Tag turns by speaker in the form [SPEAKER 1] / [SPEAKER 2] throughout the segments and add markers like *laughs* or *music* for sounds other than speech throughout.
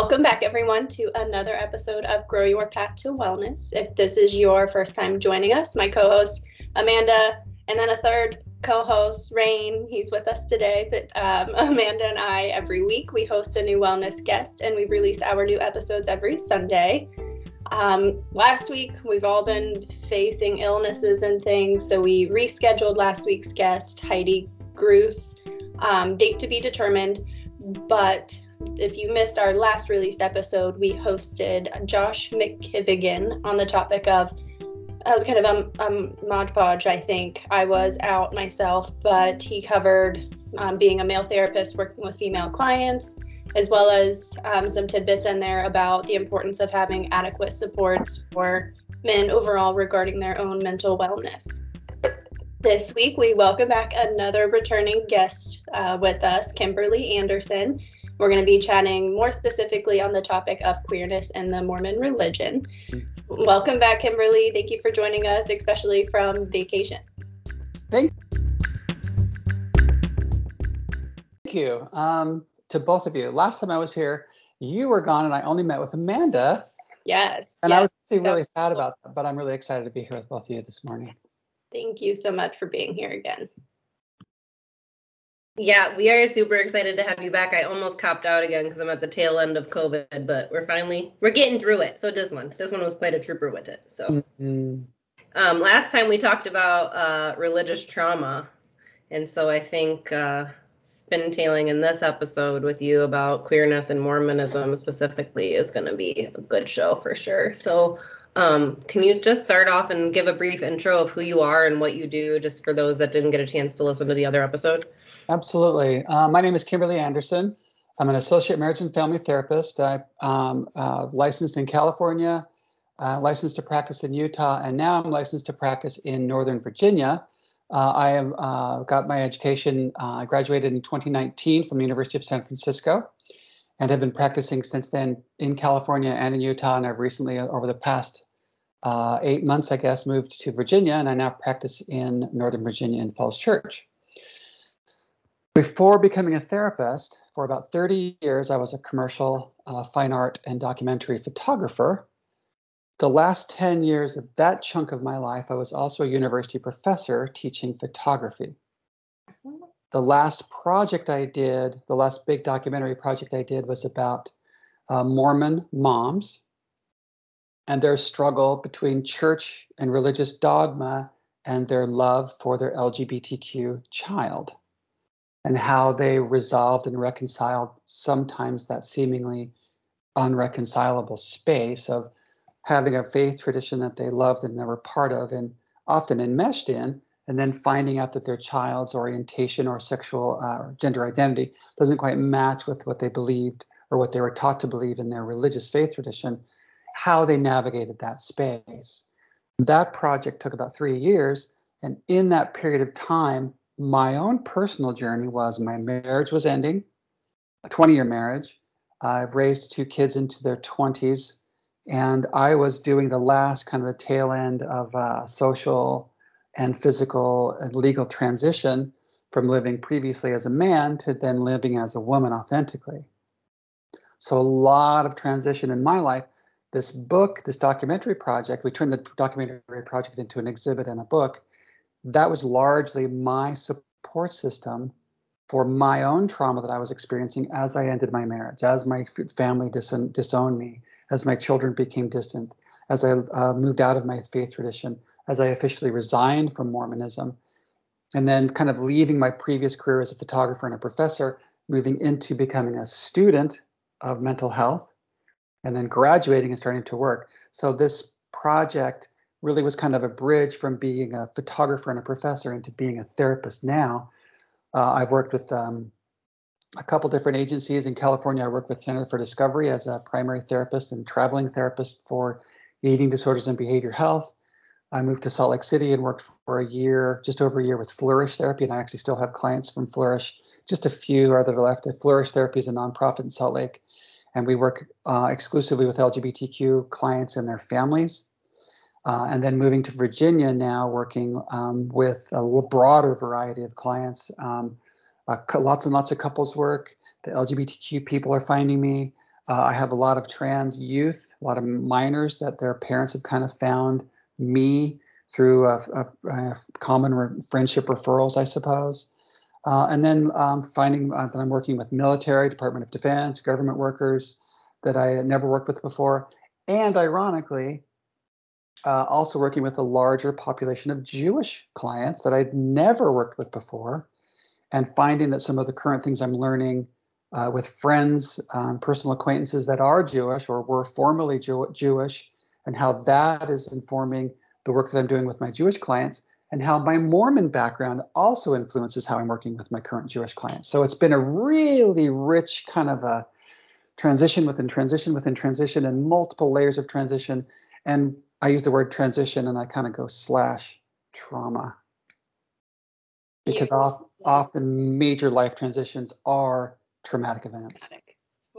[SPEAKER 1] Welcome back, everyone, to another episode of Grow Your Path to Wellness. If this is your first time joining us, my co host Amanda, and then a third co host, Rain, he's with us today. But um, *laughs* Amanda and I, every week, we host a new wellness guest, and we release our new episodes every Sunday. Um, last week, we've all been facing illnesses and things, so we rescheduled last week's guest, Heidi Gruss, um, date to be determined. But if you missed our last released episode, we hosted Josh McKivigan on the topic of. I was kind of a, a mod podge, I think. I was out myself, but he covered um, being a male therapist working with female clients, as well as um, some tidbits in there about the importance of having adequate supports for men overall regarding their own mental wellness. This week, we welcome back another returning guest uh, with us, Kimberly Anderson. We're going to be chatting more specifically on the topic of queerness and the Mormon religion. Welcome back, Kimberly. Thank you for joining us, especially from vacation.
[SPEAKER 2] Thank you um, to both of you. Last time I was here, you were gone, and I only met with Amanda.
[SPEAKER 1] Yes.
[SPEAKER 2] And
[SPEAKER 1] yes.
[SPEAKER 2] I was really, really sad about that, but I'm really excited to be here with both of you this morning.
[SPEAKER 1] Thank you so much for being here again.
[SPEAKER 3] Yeah, we are super excited to have you back. I almost copped out again because I'm at the tail end of COVID, but we're finally we're getting through it. So this one, this one was quite a trooper with it. So mm-hmm. um, last time we talked about uh, religious trauma, and so I think uh, spin tailing in this episode with you about queerness and Mormonism specifically is going to be a good show for sure. So um, can you just start off and give a brief intro of who you are and what you do, just for those that didn't get a chance to listen to the other episode?
[SPEAKER 2] Absolutely. Uh, my name is Kimberly Anderson. I'm an associate marriage and family therapist. I'm um, uh, licensed in California, uh, licensed to practice in Utah, and now I'm licensed to practice in Northern Virginia. Uh, I have uh, got my education. Uh, I graduated in 2019 from the University of San Francisco and have been practicing since then in California and in Utah. And I've recently, over the past uh, eight months, I guess, moved to Virginia, and I now practice in Northern Virginia in Falls Church. Before becoming a therapist, for about 30 years, I was a commercial uh, fine art and documentary photographer. The last 10 years of that chunk of my life, I was also a university professor teaching photography. The last project I did, the last big documentary project I did, was about uh, Mormon moms and their struggle between church and religious dogma and their love for their LGBTQ child, and how they resolved and reconciled sometimes that seemingly unreconcilable space of having a faith tradition that they loved and they were part of and often enmeshed in, and then finding out that their child's orientation or sexual uh, or gender identity doesn't quite match with what they believed or what they were taught to believe in their religious faith tradition how they navigated that space. That project took about three years. And in that period of time, my own personal journey was my marriage was ending, a 20 year marriage. I've raised two kids into their 20s. And I was doing the last kind of the tail end of uh, social and physical and legal transition from living previously as a man to then living as a woman authentically. So, a lot of transition in my life this book, this documentary project, we turned the documentary project into an exhibit and a book. That was largely my support system for my own trauma that I was experiencing as I ended my marriage, as my family disowned, disowned me, as my children became distant, as I uh, moved out of my faith tradition, as I officially resigned from Mormonism, and then kind of leaving my previous career as a photographer and a professor, moving into becoming a student of mental health and then graduating and starting to work. So this project really was kind of a bridge from being a photographer and a professor into being a therapist now. Uh, I've worked with um, a couple different agencies in California. I work with Center for Discovery as a primary therapist and traveling therapist for eating disorders and behavior health. I moved to Salt Lake City and worked for a year, just over a year with Flourish Therapy, and I actually still have clients from Flourish. Just a few are that are left. Flourish Therapy is a nonprofit in Salt Lake and we work uh, exclusively with LGBTQ clients and their families. Uh, and then moving to Virginia now, working um, with a broader variety of clients. Um, uh, lots and lots of couples work. The LGBTQ people are finding me. Uh, I have a lot of trans youth, a lot of minors that their parents have kind of found me through a, a, a common re- friendship referrals, I suppose. Uh, and then um, finding uh, that I'm working with military, Department of Defense, government workers that I had never worked with before. And ironically, uh, also working with a larger population of Jewish clients that I'd never worked with before, and finding that some of the current things I'm learning uh, with friends, um, personal acquaintances that are Jewish or were formerly Jew- Jewish, and how that is informing the work that I'm doing with my Jewish clients, and how my Mormon background also influences how I'm working with my current Jewish clients. So it's been a really rich kind of a transition within transition within transition and multiple layers of transition. And I use the word transition and I kind of go slash trauma because often major life transitions are traumatic events.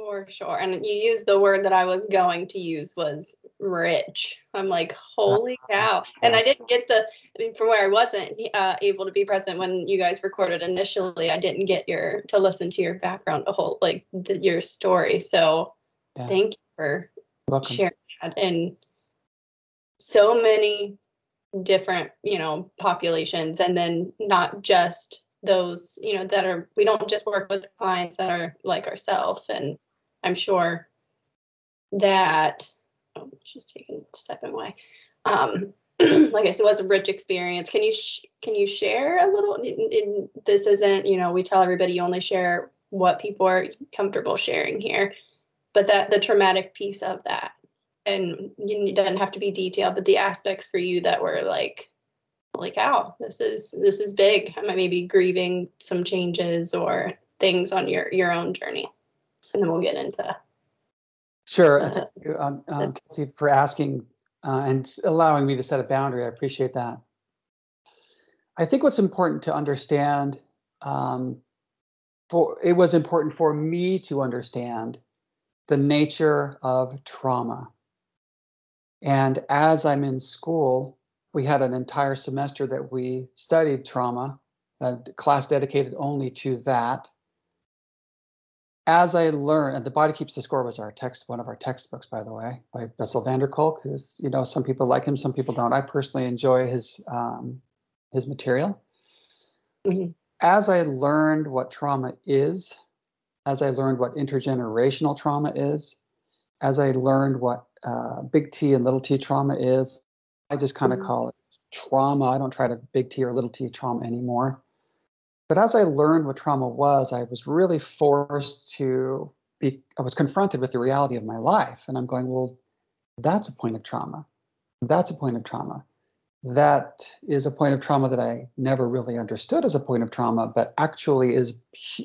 [SPEAKER 1] For sure. And you used the word that I was going to use was rich. I'm like, holy cow. And I didn't get the, I mean, from where I wasn't uh, able to be present when you guys recorded initially, I didn't get your, to listen to your background, the whole, like the, your story. So yeah. thank you for
[SPEAKER 2] Welcome.
[SPEAKER 1] sharing that. And so many different, you know, populations and then not just those, you know, that are, we don't just work with clients that are like ourselves and I'm sure that oh, she's taking a step away. Um, *clears throat* like I said, it was a rich experience. Can you sh- can you share a little? In, in, this isn't you know we tell everybody you only share what people are comfortable sharing here, but that the traumatic piece of that, and you doesn't have to be detailed, but the aspects for you that were like, like, oh, this is this is big. I might maybe grieving some changes or things on your your own journey and then we'll get into.
[SPEAKER 2] Sure. Uh, *laughs* Thank you, um, um, Kelsi, for asking uh, and allowing me to set a boundary. I appreciate that. I think what's important to understand, um, for it was important for me to understand the nature of trauma. And as I'm in school, we had an entire semester that we studied trauma, a class dedicated only to that as I learn, and the body keeps the score was our text, one of our textbooks, by the way, by Bessel van der Kolk, who's, you know, some people like him, some people don't. I personally enjoy his um, his material. Mm-hmm. As I learned what trauma is, as I learned what intergenerational trauma is, as I learned what uh, big T and little t trauma is, I just kind of mm-hmm. call it trauma. I don't try to big T or little t trauma anymore. But as I learned what trauma was, I was really forced to be, I was confronted with the reality of my life. And I'm going, well, that's a point of trauma. That's a point of trauma. That is a point of trauma that I never really understood as a point of trauma, but actually is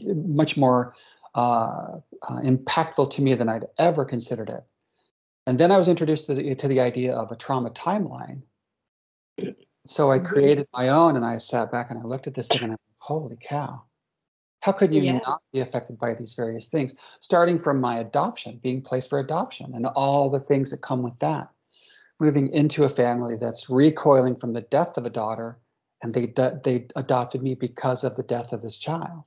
[SPEAKER 2] much more uh, uh, impactful to me than I'd ever considered it. And then I was introduced to the, to the idea of a trauma timeline. So I mm-hmm. created my own and I sat back and I looked at this thing and I holy cow. How could you yeah. not be affected by these various things starting from my adoption being placed for adoption and all the things that come with that. Moving into a family that's recoiling from the death of a daughter and they they adopted me because of the death of this child.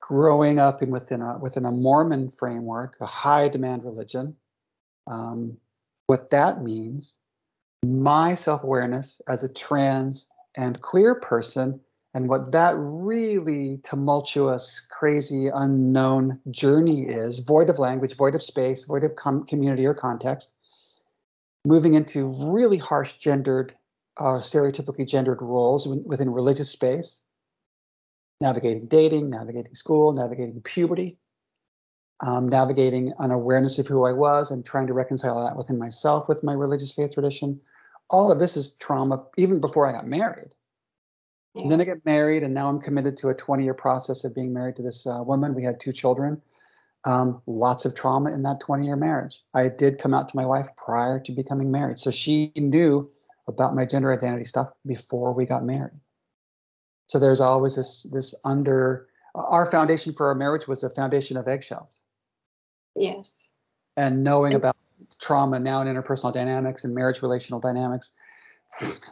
[SPEAKER 2] Growing up in within a within a mormon framework a high demand religion um, what that means my self-awareness as a trans and queer person and what that really tumultuous, crazy, unknown journey is void of language, void of space, void of com- community or context, moving into really harsh gendered, uh, stereotypically gendered roles within religious space, navigating dating, navigating school, navigating puberty, um, navigating an awareness of who I was and trying to reconcile that within myself with my religious faith tradition. All of this is trauma, even before I got married. And then I get married, and now I'm committed to a 20 year process of being married to this uh, woman. We had two children. Um, lots of trauma in that 20 year marriage. I did come out to my wife prior to becoming married. So she knew about my gender identity stuff before we got married. So there's always this this under our foundation for our marriage was a foundation of eggshells.
[SPEAKER 1] Yes.
[SPEAKER 2] And knowing about trauma now in interpersonal dynamics and marriage relational dynamics,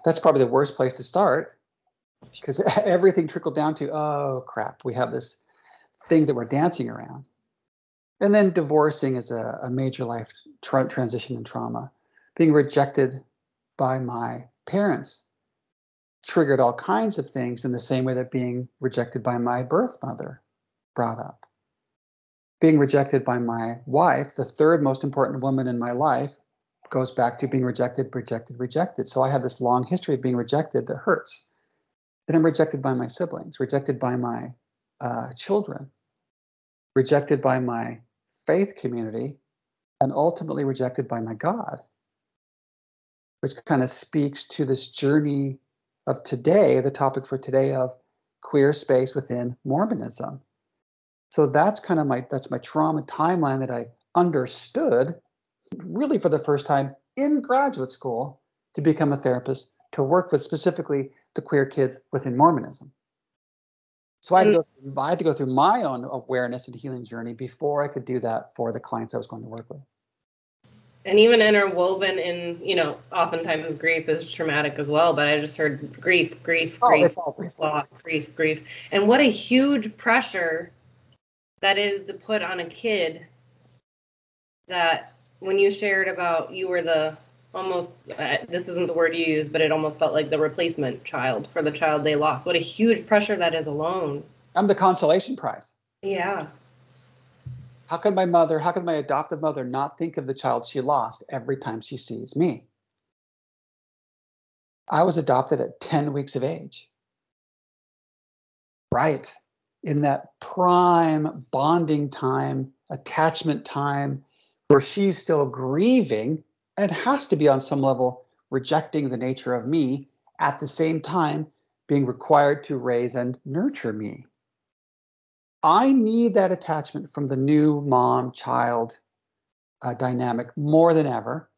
[SPEAKER 2] that's probably the worst place to start because *laughs* everything trickled down to oh crap we have this thing that we're dancing around And then divorcing is a, a major life tra- transition and trauma. Being rejected by my parents triggered all kinds of things in the same way that being rejected by my birth mother brought up. Being rejected by my wife, the third most important woman in my life, goes back to being rejected, rejected, rejected. So I have this long history of being rejected that hurts. Then I'm rejected by my siblings, rejected by my uh, children, rejected by my faith community, and ultimately rejected by my God, which kind of speaks to this journey of today, the topic for today of queer space within Mormonism. So that's kind of my that's my trauma timeline that I understood really for the first time in graduate school to become a therapist to work with specifically the queer kids within Mormonism. So I had, to mm. go, I had to go through my own awareness and healing journey before I could do that for the clients I was going to work with.
[SPEAKER 3] And even interwoven in, you know, oftentimes grief is traumatic as well. But I just heard grief, grief, oh, grief, grief, loss, grief, grief. And what a huge pressure that is to put on a kid that when you shared about you were the almost uh, this isn't the word you use but it almost felt like the replacement child for the child they lost. What a huge pressure that is alone.
[SPEAKER 2] I'm the consolation prize.
[SPEAKER 3] Yeah.
[SPEAKER 2] How could my mother how could my adoptive mother not think of the child she lost every time she sees me? I was adopted at 10 weeks of age. Right. In that prime bonding time attachment time where she's still grieving and has to be on some level rejecting the nature of me at the same time being required to raise and nurture me. I need that attachment from the new mom child uh, dynamic more than ever.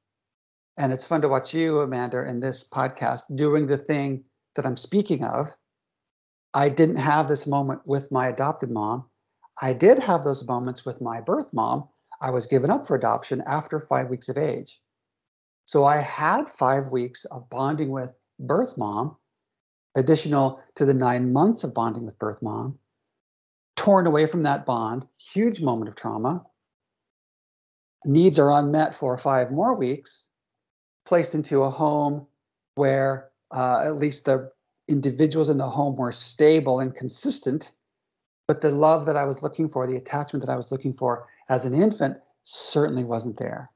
[SPEAKER 2] And it's fun to watch you, Amanda, in this podcast doing the thing that I'm speaking of. I didn't have this moment with my adopted mom. I did have those moments with my birth mom, I was given up for adoption after five weeks of age. So I had five weeks of bonding with birth mom, additional to the nine months of bonding with birth mom, torn away from that bond, huge moment of trauma. Needs are unmet for five more weeks, placed into a home where uh, at least the individuals in the home were stable and consistent, but the love that I was looking for, the attachment that I was looking for, as an infant certainly wasn't there.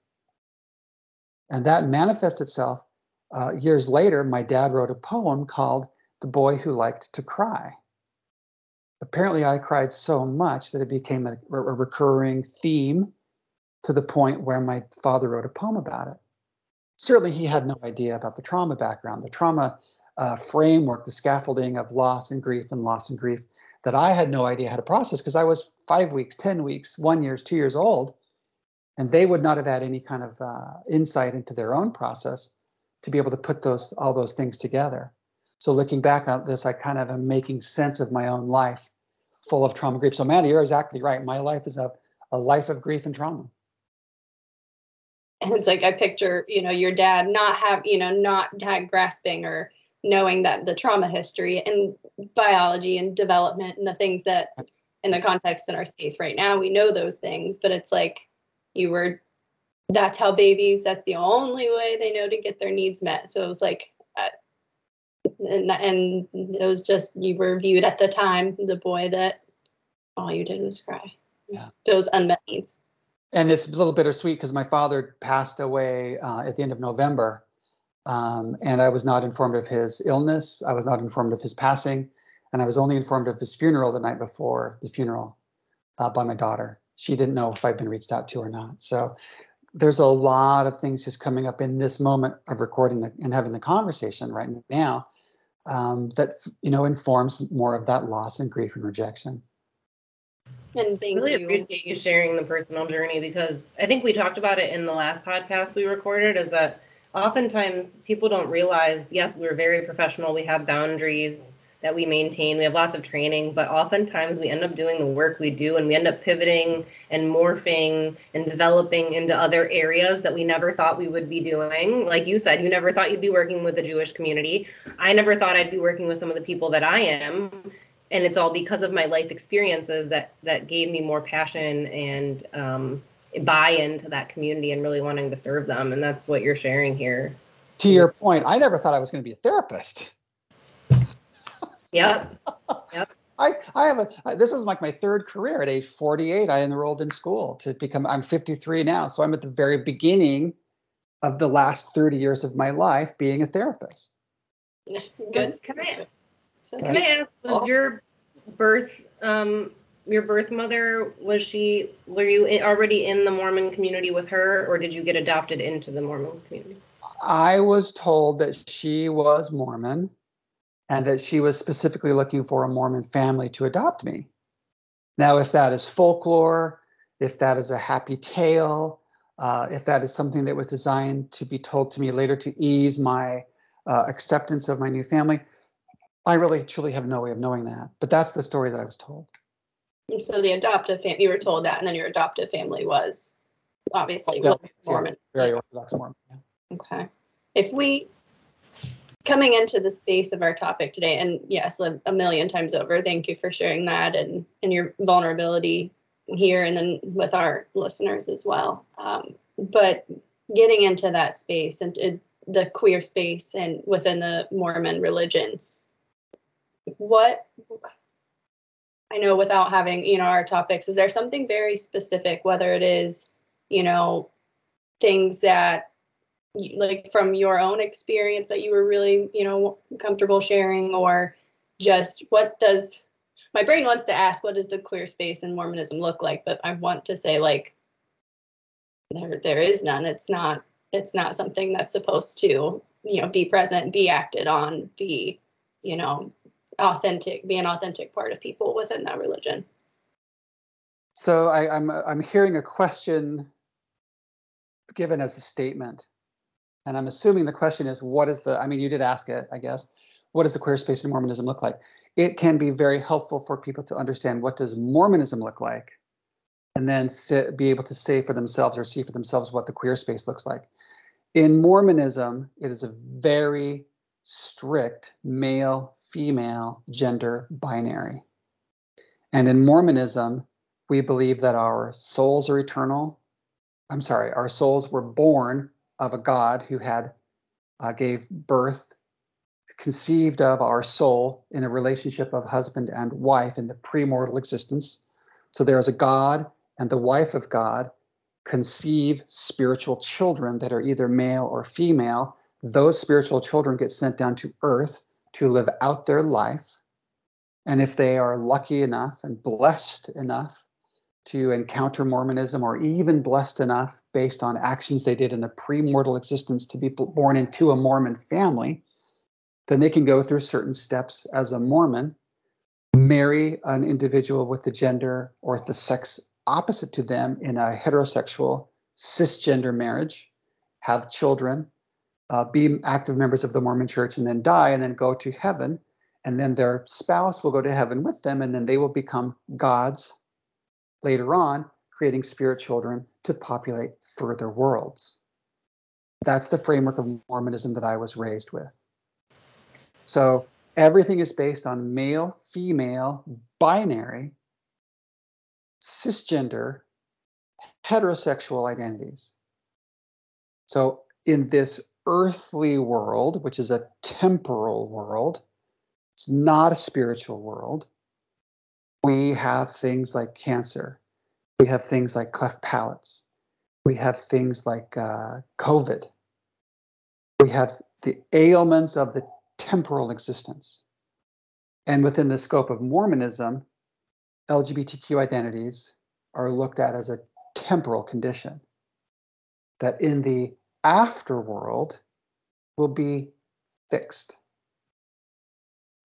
[SPEAKER 2] And that manifests itself uh, years later. My dad wrote a poem called The Boy Who Liked to Cry. Apparently, I cried so much that it became a, a recurring theme to the point where my father wrote a poem about it. Certainly, he had no idea about the trauma background, the trauma uh, framework, the scaffolding of loss and grief and loss and grief that I had no idea how to process because I was five weeks, 10 weeks, one years, two years old. And they would not have had any kind of uh, insight into their own process to be able to put those all those things together. So looking back on this, I kind of am making sense of my own life full of trauma grief. So Mandy, you're exactly right. My life is a, a life of grief and trauma.
[SPEAKER 1] And it's like I picture, you know, your dad not have, you know, not had grasping or knowing that the trauma history and biology and development and the things that in the context in our space right now we know those things but it's like you were that's how babies that's the only way they know to get their needs met so it was like uh, and, and it was just you were viewed at the time the boy that all you did was cry
[SPEAKER 2] yeah
[SPEAKER 1] those unmet needs
[SPEAKER 2] and it's a little bittersweet because my father passed away uh, at the end of november um, and I was not informed of his illness. I was not informed of his passing. And I was only informed of his funeral the night before the funeral uh, by my daughter. She didn't know if I'd been reached out to or not. So there's a lot of things just coming up in this moment of recording the, and having the conversation right now um, that you know informs more of that loss and grief and rejection.
[SPEAKER 3] And thank really you. appreciate you sharing the personal journey because I think we talked about it in the last podcast we recorded. Is that oftentimes people don't realize, yes, we're very professional, we have boundaries that we maintain, we have lots of training, but oftentimes we end up doing the work we do and we end up pivoting and morphing and developing into other areas that we never thought we would be doing. Like you said, you never thought you'd be working with the Jewish community. I never thought I'd be working with some of the people that I am and it's all because of my life experiences that that gave me more passion and um, buy into that community and really wanting to serve them. And that's what you're sharing here.
[SPEAKER 2] To your point, I never thought I was going to be a therapist.
[SPEAKER 3] Yep.
[SPEAKER 2] Yep. I, I have a this is like my third career at age 48 i enrolled in school to become i'm 53 now so i'm at the very beginning of the last 30 years of my life being a therapist.
[SPEAKER 1] Good.
[SPEAKER 3] can i so can i ask was your birth um your birth mother was she were you already in the mormon community with her or did you get adopted into the mormon community?
[SPEAKER 2] I was told that she was mormon and that she was specifically looking for a Mormon family to adopt me. Now, if that is folklore, if that is a happy tale, uh, if that is something that was designed to be told to me later to ease my uh, acceptance of my new family, I really truly have no way of knowing that. But that's the story that I was told.
[SPEAKER 1] So the adoptive family, you were told that, and then your adoptive family was obviously yeah, Mormon.
[SPEAKER 2] very Orthodox Mormon. Yeah.
[SPEAKER 1] Okay. If we coming into the space of our topic today, and yes, a, million times over, thank you for sharing that and, and your vulnerability here and then with our listeners as well. Um, but getting into that space and uh, the queer space and within the Mormon religion, what I know without having, you know, our topics, is there something very specific, whether it is, you know, things that like from your own experience that you were really you know comfortable sharing or just what does my brain wants to ask what does the queer space in mormonism look like? But i want to say like there there is none. It's not it's not something that's supposed to you know be present be acted on be you know authentic be an authentic part of people within that religion.
[SPEAKER 2] So I, i'm i'm hearing a question given as a statement and I'm assuming the question is, what is the, I mean, you did ask it, I guess. What does the queer space in Mormonism look like? It can be very helpful for people to understand what does Mormonism look like, and then sit, be able to say for themselves or see for themselves what the queer space looks like. In Mormonism, it is a very strict male female gender binary. And in Mormonism, we believe that our souls are eternal. I'm sorry, our souls were born of a God who had uh, gave birth, conceived of our soul in a relationship of husband and wife in the premortal existence. So there is a God and the wife of God conceive spiritual children that are either male or female. Those spiritual children get sent down to earth to live out their life. And if they are lucky enough and blessed enough to encounter Mormonism or even blessed enough based on actions they did in a pre-mortal existence to be born into a Mormon family, then they can go through certain steps as a Mormon, marry an individual with the gender or the sex opposite to them in a heterosexual cisgender marriage, have children, uh, be active members of the Mormon church, and then die and then go to heaven. And then their spouse will go to heaven with them, and then they will become gods later on, creating spirit children to populate further worlds. That's the framework of Mormonism that I was raised with. So everything is based on male, female, binary, cisgender, heterosexual identities. So in this earthly world, which is a temporal world, it's not a spiritual world. We have things like cancer. We have things like cleft palates. We have things like uh, COVID. We have the ailments of the temporal existence. And within the scope of Mormonism, LGBTQ identities are looked at as a temporal condition. That in the afterworld will be fixed.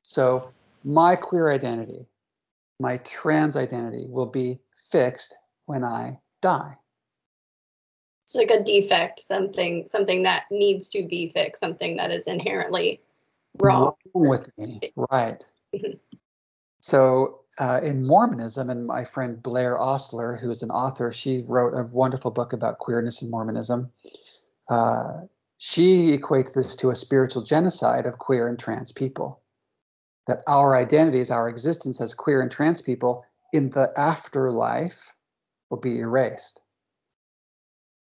[SPEAKER 2] So, my queer identity, my trans identity will be fixed when I die.
[SPEAKER 1] It's like a defect, something something that needs to be fixed, something that is inherently wrong,
[SPEAKER 2] wrong with me. Right. Mm-hmm. So uh, in Mormonism, and my friend Blaire Ostler, who is an author, she wrote a wonderful book about queerness in Mormonism. Uh, she equates this to a spiritual genocide of queer and trans people. that our identities, our existence as queer and trans people in the afterlife will be erased.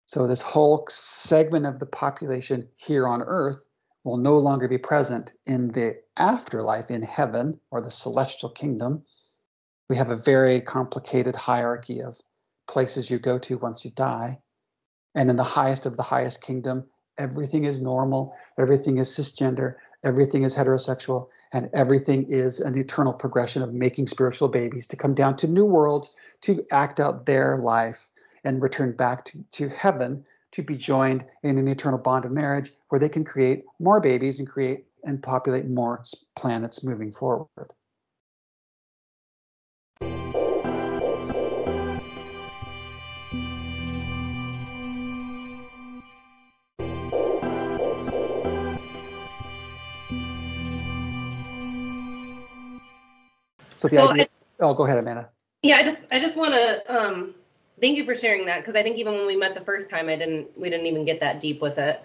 [SPEAKER 2] So, this whole segment of the population here on earth will no longer be present in the afterlife in heaven or the celestial kingdom. We have a very complicated hierarchy of places you go to once you die. And in the highest of the highest kingdom, everything is normal, everything is cisgender, everything is heterosexual, and everything is an eternal progression of making spiritual babies to come down to new worlds to act out their life and return back to, to heaven to be joined in an eternal bond of marriage where they can create more babies and create and populate more planets moving forward. So the
[SPEAKER 3] So
[SPEAKER 2] idea.
[SPEAKER 3] I-
[SPEAKER 2] oh, go ahead, Amanda.
[SPEAKER 3] Yeah, I just I just want to um thank you for sharing that because I think even when we met the first time, I didn't we didn't even get that deep with it.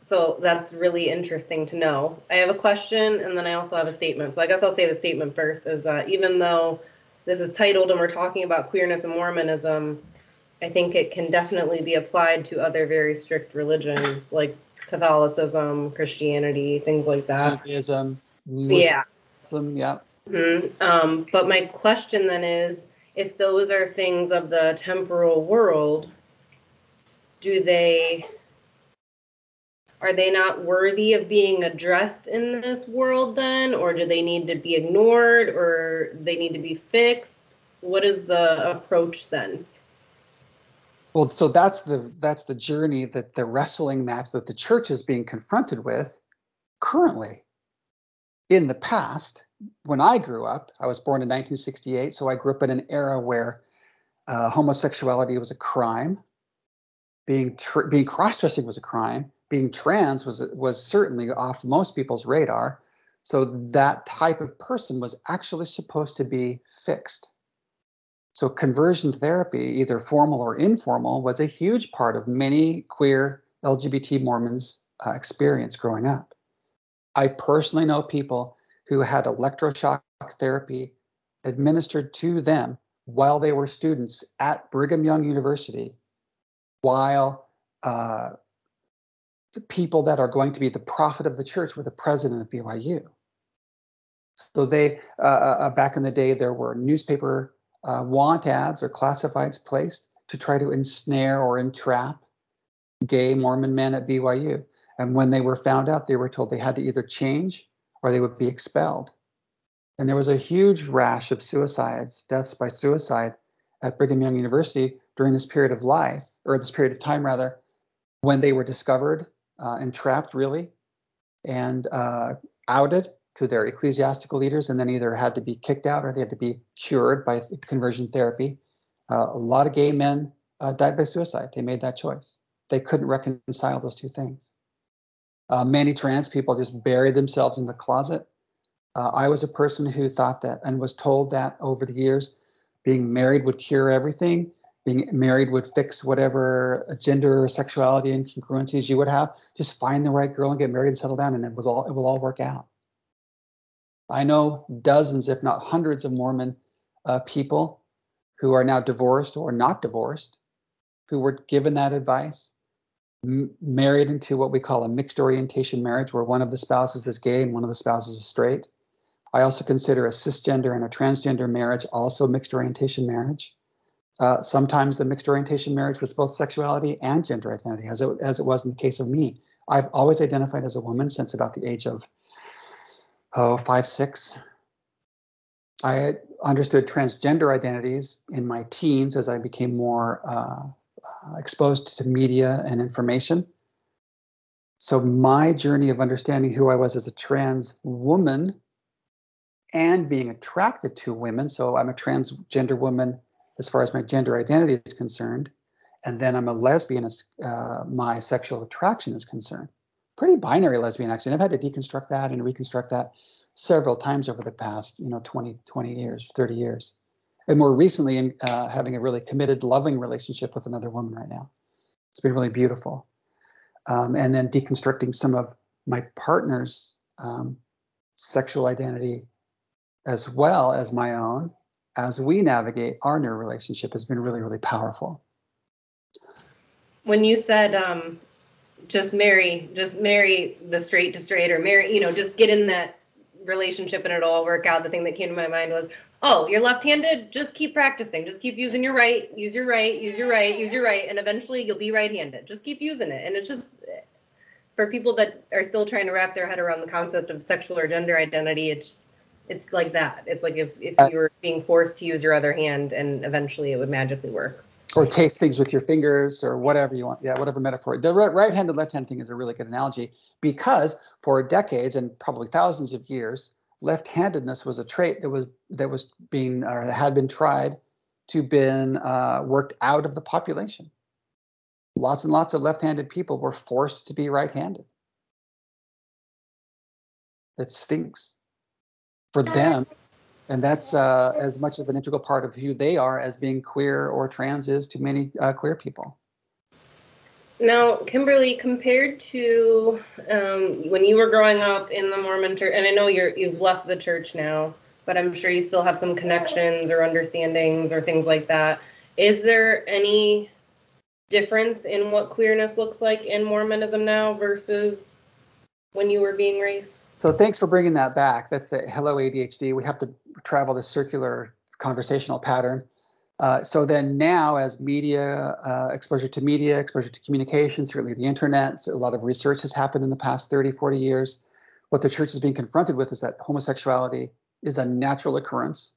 [SPEAKER 3] So that's really interesting to know. I have a question and then I also have a statement. So I guess I'll say the statement first is that even though this is titled and we're talking about queerness and Mormonism, I think it can definitely be applied to other very strict religions like Catholicism, Christianity, things like that.
[SPEAKER 2] Judaism,
[SPEAKER 3] Yeah.
[SPEAKER 2] Muslim, yeah.
[SPEAKER 3] Mhm. Um, but my question then is, if those are things of the temporal world, do they, are they not worthy of being addressed in this world then? Or do they need to be ignored or they need to be fixed? What is the approach then?
[SPEAKER 2] Well, so that's the that's the journey that the wrestling match that the church is being confronted with currently. In the past, when I grew up, I was born in 1968, so I grew up in an era where uh, homosexuality was a crime. Being being cross-dressing was a crime. Being trans was was certainly off most people's radar. So that type of person was actually supposed to be fixed. So conversion therapy, either formal or informal, was a huge part of many queer LGBT Mormons' uh, experience growing up. I personally know people who had electroshock therapy administered to them while they were students at Brigham Young University, while uh, the people that are going to be the prophet of the church were the president of BYU. So they, uh, uh, back in the day, there were newspaper uh, want ads or classifieds placed to try to ensnare or entrap gay Mormon men at BYU. And when they were found out, they were told they had to either change or they would be expelled. And there was a huge rash of suicides, deaths by suicide at Brigham Young University during this period of life, or this period of time rather, when they were discovered, uh, entrapped really, and uh, outed to their ecclesiastical leaders, and then either had to be kicked out or they had to be cured by conversion therapy. Uh, a lot of gay men uh, died by suicide. They made that choice. They couldn't reconcile those two things. Uh, many trans people just bury themselves in the closet. Uh, I was a person who thought that and was told that over the years, being married would cure everything. Being married would fix whatever gender or sexuality incongruencies you would have. Just find the right girl and get married and settle down, and it will all it will all work out. I know dozens, if not hundreds, of Mormon uh, people who are now divorced or not divorced, who were given that advice, married into what we call a mixed orientation marriage, where one of the spouses is gay and one of the spouses is straight. I also consider a cisgender and a transgender marriage also mixed orientation marriage. Uh, sometimes the mixed orientation marriage was both sexuality and gender identity, as it, as it was in the case of me. I've always identified as a woman since about the age of oh, five, six. I understood transgender identities in my teens as I became more uh, uh, exposed to media and information. So, my journey of understanding who I was as a trans woman and being attracted to women. So, I'm a transgender woman as far as my gender identity is concerned. And then I'm a lesbian as uh, my sexual attraction is concerned. Pretty binary lesbian, actually. And I've had to deconstruct that and reconstruct that several times over the past, you know, 20, 20 years, 30 years. And more recently, in uh, having a really committed, loving relationship with another woman right now. It's been really beautiful. Um, and then deconstructing some of my partner's um, sexual identity as well as my own as we navigate our new relationship has been really, really powerful.
[SPEAKER 3] When you said um, just marry, just marry the straight to straight or marry, you know, just get in that relationship and it'll all work out. The thing that came to my mind was, oh, you're left-handed, just keep practicing. Just keep using your right, use your right, use your right, use your right, and eventually you'll be right-handed. Just keep using it. And it's just for people that are still trying to wrap their head around the concept of sexual or gender identity, it's it's like that. It's like if, if uh, you were being forced to use your other hand and eventually it would magically work.
[SPEAKER 2] Or taste things with your fingers or whatever you want. Yeah, whatever metaphor. The right handed left hand thing is a really good analogy because for decades and probably thousands of years, left handedness was a trait that was that was being or had been tried to been uh, worked out of the population. Lots and lots of left handed people were forced to be right handed. It stinks for them. And that's uh, as much of an integral part of who they are as being queer or trans is to many uh, queer people.
[SPEAKER 3] Now, Kimberly, compared to um, when you were growing up in the Mormon church, and I know you're you've left the church now, but I'm sure you still have some connections or understandings or things like that. Is there any difference in what queerness looks like in Mormonism now versus when you were being raised?
[SPEAKER 2] So thanks for bringing that back. That's the hello ADHD. We have to travel the circular conversational pattern. Uh, so then now as media, uh, exposure to media, exposure to communication, certainly the internet, so a lot of research has happened in the past 30, 40 years. What the church is being confronted with is that homosexuality is a natural occurrence,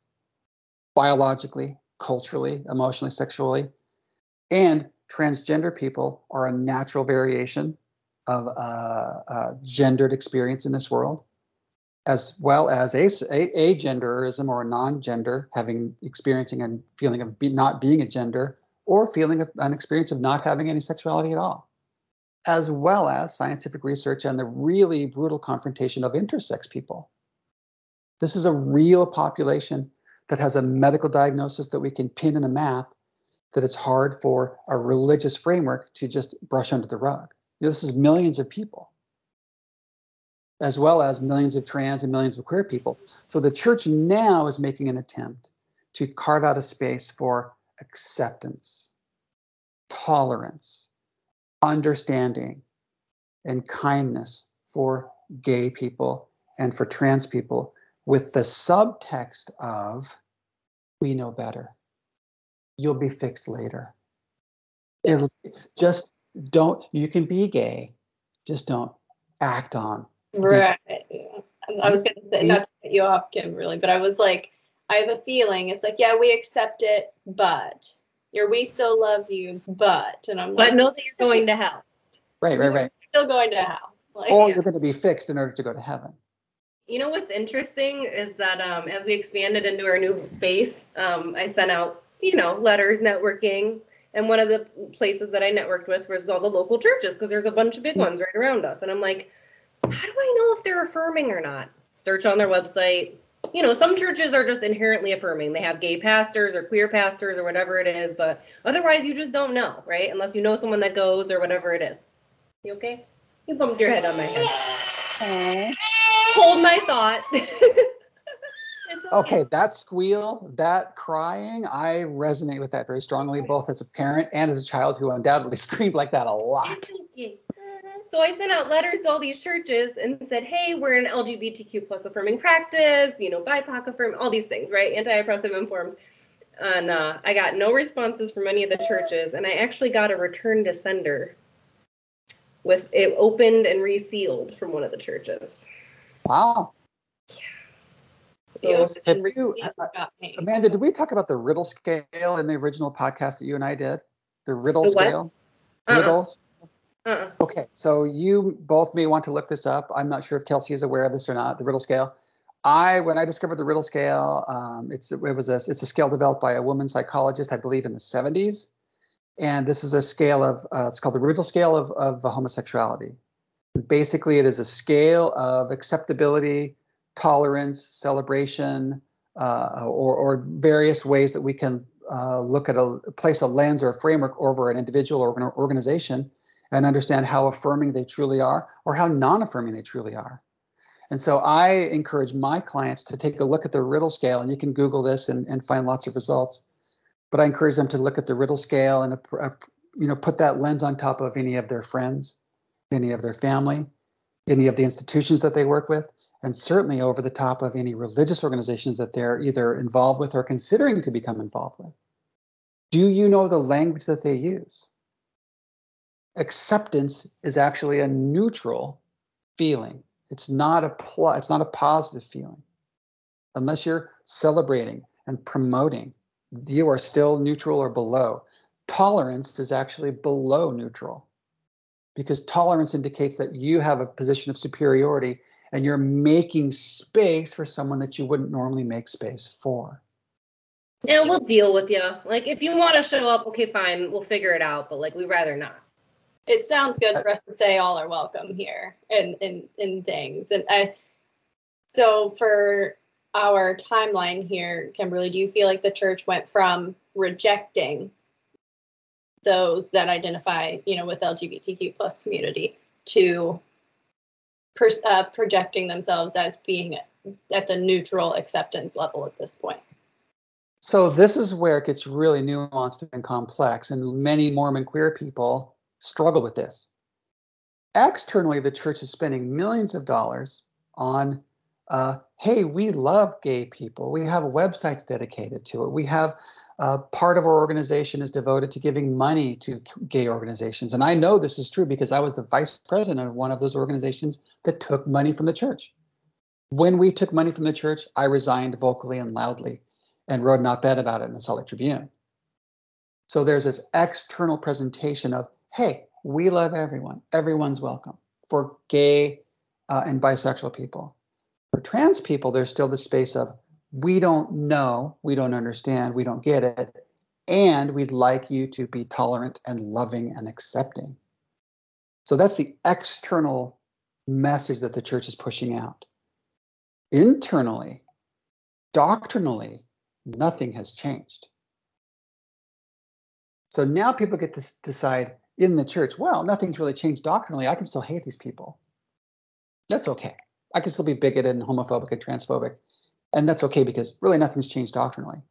[SPEAKER 2] biologically, culturally, emotionally, sexually, and transgender people are a natural variation of uh, uh, gendered experience in this world, as well as a, agenderism or non-gender, having experiencing and feeling of be, not being a gender, or feeling of, an experience of not having any sexuality at all, as well as scientific research and the really brutal confrontation of intersex people. This is a real population that has a medical diagnosis that we can pin in a map that it's hard for a religious framework to just brush under the rug. This is millions of people, as well as millions of trans and millions of queer people. So the church now is making an attempt to carve out a space for acceptance, tolerance, understanding, and kindness for gay people and for trans people with the subtext of we know better. You'll be fixed later. It'll just don't you can be gay just don't act on
[SPEAKER 1] right. I was going to say not to cut you off Kimberly but i was like i have a feeling it's like yeah we accept it but you're we still love you but and i'm
[SPEAKER 3] but
[SPEAKER 1] like,
[SPEAKER 3] know that you're going to hell.
[SPEAKER 2] Right right right.
[SPEAKER 1] Still going to hell.
[SPEAKER 2] Like, or yeah. you're going to be fixed in order to go to heaven.
[SPEAKER 3] You know what's interesting is that um, as we expanded into our new space um, i sent out you know letters networking and one of the places that I networked with was all the local churches because there's a bunch of big ones right around us. And I'm like, how do I know if they're affirming or not? Search on their website. You know, some churches are just inherently affirming. They have gay pastors or queer pastors or whatever it is, but otherwise you just don't know, right? Unless you know someone that goes or whatever it is. You okay? You bumped your head on my head. Hold my thought. *laughs*
[SPEAKER 2] okay. okay, that squeal, that crying, I resonate with that very strongly, both as a parent and as a child who undoubtedly *laughs* screamed like that a lot.
[SPEAKER 3] So I sent out letters to all these churches and said, "Hey, we're an LGBTQ plus affirming practice, you know, BIPOC affirm, all these things, right? Anti-oppressive informed." And uh, I got no responses from any of the churches, and I actually got a return to sender with it opened and resealed from one of the churches.
[SPEAKER 2] Wow. Yeah. So, you, uh, Amanda, did we talk about the riddle scale in the original podcast that you and I did? The riddle the scale? Uh-uh. Riddle? Okay, so you both may want to look this up. I'm not sure if Kelsi is aware of this or not. The riddle scale. I, when I discovered the riddle scale, um, it's it was a it's a scale developed by a woman psychologist, I believe, in the 70s, and this is a scale of uh, it's called the riddle scale of of homosexuality. Basically, it is a scale of acceptability tolerance, celebration, uh, or, or, various ways that we can uh, look at a place a lens or a framework over an individual or an organization and understand how affirming they truly are or how non-affirming they truly are. And so I encourage my clients to take a look at the Riddle scale, and you can Google this and, and find lots of results. But I encourage them to look at the Riddle scale and uh, you know put that lens on top of any of their friends, any of their family, any of the institutions that they work with, and certainly over the top of any religious organizations that they're either involved with or considering to become involved with. Do you know the language that they use? Acceptance is actually a neutral feeling. It's not a pl- it's not a positive feeling. Unless you're celebrating and promoting, you are still neutral or below. Tolerance is actually below neutral because tolerance indicates that you have a position of superiority and you're making space for someone that you wouldn't normally make space for.
[SPEAKER 3] Yeah, we'll deal with you. Like, if you want to show up, okay, fine, we'll figure it out. But like, we'd rather not.
[SPEAKER 1] It sounds good for us to say all are welcome here and in in things. And I, so for our timeline here, Kimberly, do you feel like the church went from rejecting those that identify, you know, with LGBTQ plus community to per, uh, projecting themselves as being at the neutral acceptance level at this point.
[SPEAKER 2] So this is where it gets really nuanced and complex, and many Mormon queer people struggle with this. Externally, the church is spending millions of dollars on, uh, hey, we love gay people. We have websites dedicated to it. We have uh, part of our organization is devoted to giving money to gay organizations. And I know this is true because I was the vice president of one of those organizations that took money from the church. When we took money from the church, I resigned vocally and loudly and wrote an op ed about it in the Salt Lake Tribune. So there's this external presentation of, hey, we love everyone, everyone's welcome for gay uh, and bisexual people. For trans people, there's still the space of, we don't know, we don't understand, we don't get it, and we'd like you to be tolerant and loving and accepting. So that's the external message that the church is pushing out. Internally, doctrinally, nothing has changed. So now people get to decide in the church, well, nothing's really changed doctrinally. I can still hate these people. That's okay. I can still be bigoted and homophobic and transphobic and that's okay because really nothing's changed doctrinally.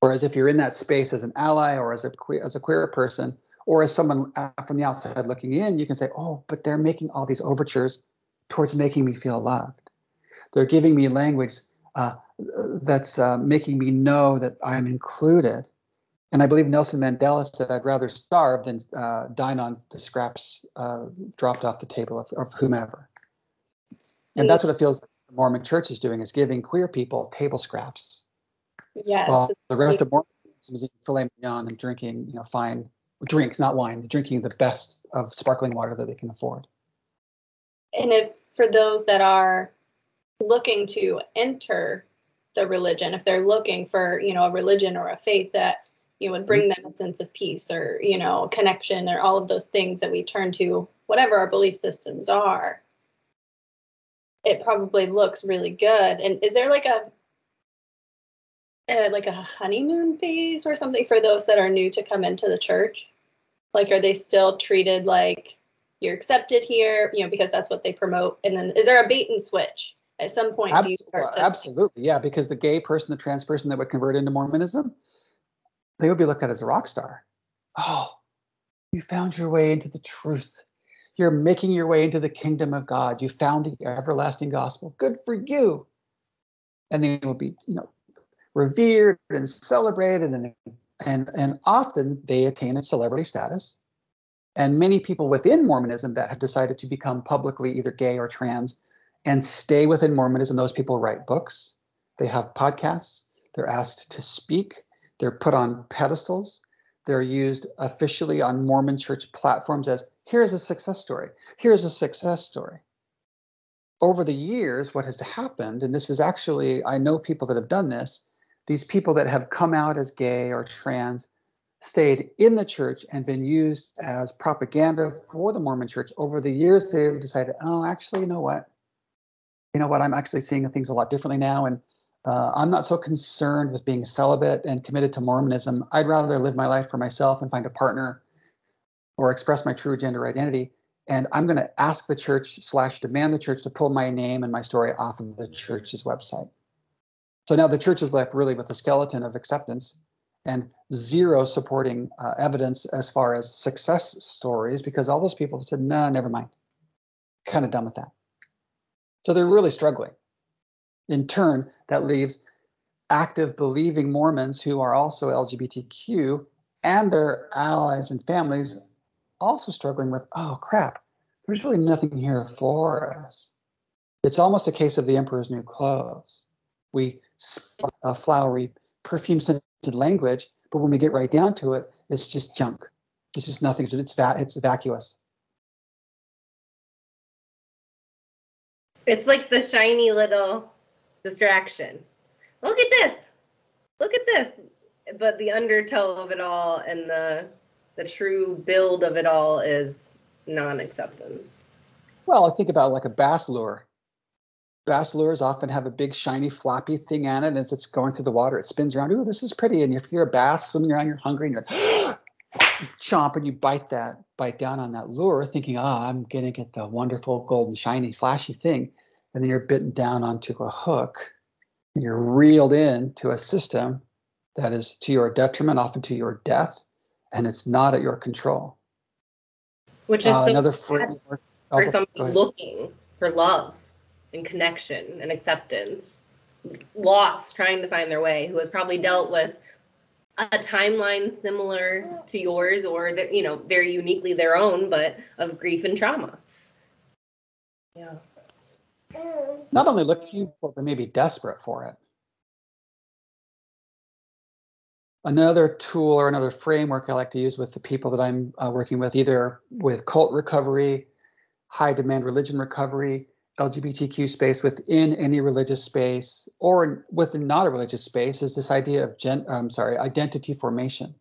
[SPEAKER 2] Whereas if you're in that space as an ally or as a queer, as a queer person or as someone from the outside looking in, you can say, "Oh, but they're making all these overtures towards making me feel loved. They're giving me language uh, that's uh, making me know that I'm included." And I believe Nelson Mandela said, "I'd rather starve than uh, dine on the scraps uh, dropped off the table of, of whomever." And that's what it feels like the Mormon church is doing is giving queer people table scraps.
[SPEAKER 1] Yes.
[SPEAKER 2] While the rest of Mormonism is eating filet mignon and drinking, you know, fine drinks, not wine, drinking the best of sparkling water that they can afford.
[SPEAKER 1] And if for those that are looking to enter the religion, if they're looking for, you know, a religion or a faith that you know, would bring them a sense of peace or, you know, connection or all of those things that we turn to, whatever our belief systems are it probably looks really good. And is there like a uh, like a honeymoon phase or something for those that are new to come into the church? Like, are they still treated like you're accepted here? You know, because that's what they promote. And then, is there a bait and switch at some point?
[SPEAKER 2] Absolutely, to- absolutely, yeah. Because the gay person, the trans person that would convert into Mormonism, they would be looked at as a rock star. Oh, you found your way into the truth. You're making your way into the kingdom of God. You found the everlasting gospel. Good for you. And they will be, you know, revered and celebrated, and and and often they attain a celebrity status. And many people within Mormonism that have decided to become publicly either gay or trans and stay within Mormonism, those people write books, they have podcasts, they're asked to speak, they're put on pedestals, they're used officially on Mormon church platforms as here's a success story. Here's a success story. Over the years, what has happened, and this is actually, I know people that have done this, these people that have come out as gay or trans stayed in the church and been used as propaganda for the Mormon church. Over the years, they've decided, oh, actually, you know what? You know what? I'm actually seeing things a lot differently now. And uh, I'm not so concerned with being celibate and committed to Mormonism. I'd rather live my life for myself and find a partner or express my true gender identity and I'm going to ask the church slash demand the church to pull my name and my story off of the church's website. So now the church is left really with a skeleton of acceptance and zero supporting uh, evidence as far as success stories because all those people said, no, nah, never mind. Kind of done with that. So they're really struggling. In turn, that leaves active believing Mormons who are also LGBTQ and their allies and families also struggling with, oh crap, there's really nothing here for us. It's almost a case of the emperor's new clothes. We a flowery, perfume scented language, but when we get right down to it, it's just junk. It's just nothing. It's va- it's vacuous.
[SPEAKER 3] It's like the shiny little distraction. Look at this. Look at this. But the undertow of it all and the the true build of it all is non-acceptance.
[SPEAKER 2] Well, I think about like a bass lure. Bass lures often have a big shiny floppy thing on it, and as it's going through the water, it spins around. Ooh, this is pretty. And if you're a bass swimming around, you're hungry, and you're like, *gasps* chomp, and you bite that, bite down on that lure, thinking, "Ah, oh, I'm gonna get the wonderful golden shiny flashy thing," and then you're bitten down onto a hook, and you're reeled in to a system that is to your detriment, often to your death, and it's not at your control.
[SPEAKER 3] Which is uh, so another framework for oh, somebody looking for love and connection and acceptance, lost trying to find their way, who has probably dealt with a timeline similar to yours or that you know very uniquely their own but of grief and trauma. Yeah
[SPEAKER 2] not only looking for but maybe desperate for it another tool or another framework i like to use with the people that i'm uh, working with either with cult recovery high demand religion recovery LGBTQ space within any religious space or within not a religious space is this idea of gen, I'm sorry, identity formation.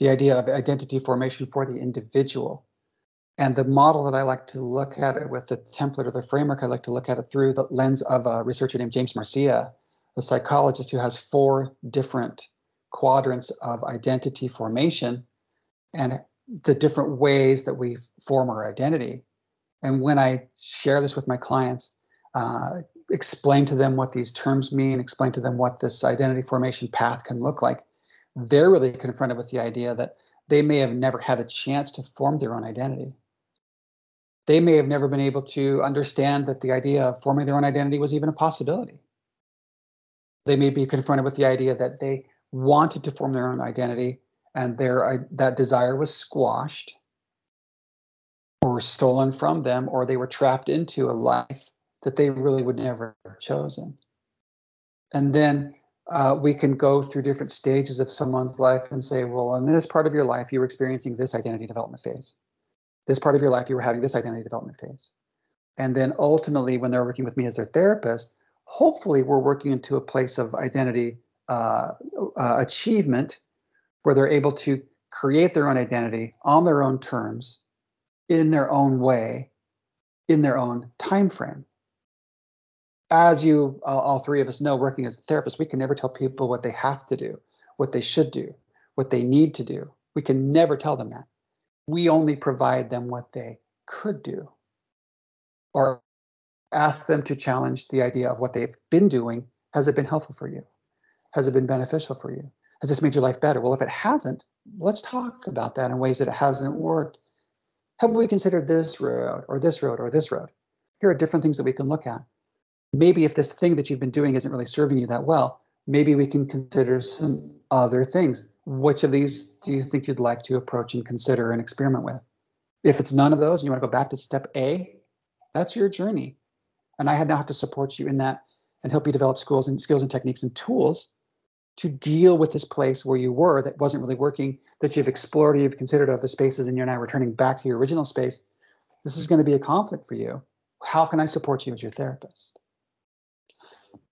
[SPEAKER 2] The idea of identity formation for the individual. And the model that I like to look at it with the template or the framework, I like to look at it through the lens of a researcher named James Marcia, a psychologist who has four different quadrants of identity formation and the different ways that we form our identity. And when I share this with my clients, uh, explain to them what these terms mean, explain to them what this identity formation path can look like, they're really confronted with the idea that they may have never had a chance to form their own identity. They may have never been able to understand that the idea of forming their own identity was even a possibility. They may be confronted with the idea that they wanted to form their own identity and their that desire was squashed or stolen from them, or they were trapped into a life that they really would never have chosen. And then uh, we can go through different stages of someone's life and say, well, in this part of your life, you were experiencing this identity development phase. This part of your life, you were having this identity development phase. And then ultimately, when they're working with me as their therapist, hopefully we're working into a place of identity uh, uh, achievement where they're able to create their own identity on their own terms in their own way, in their own time frame. As you, all, all three of us know, working as a therapist, we can never tell people what they have to do, what they should do, what they need to do. We can never tell them that. We only provide them what they could do or ask them to challenge the idea of what they've been doing. Has it been helpful for you? Has it been beneficial for you? Has this made your life better? Well, if it hasn't, let's talk about that in ways that it hasn't worked have we considered this road or this road or this road? Here are different things that we can look at. Maybe if this thing that you've been doing isn't really serving you that well, maybe we can consider some other things. Which of these do you think you'd like to approach and consider and experiment with? If it's none of those and you want to go back to step A, that's your journey. And I now have to support you in that and help you develop skills and skills and techniques and tools to deal with this place where you were that wasn't really working, that you've explored, you've considered other spaces, and you're now returning back to your original space, this is going to be a conflict for you. How can I support you as your therapist?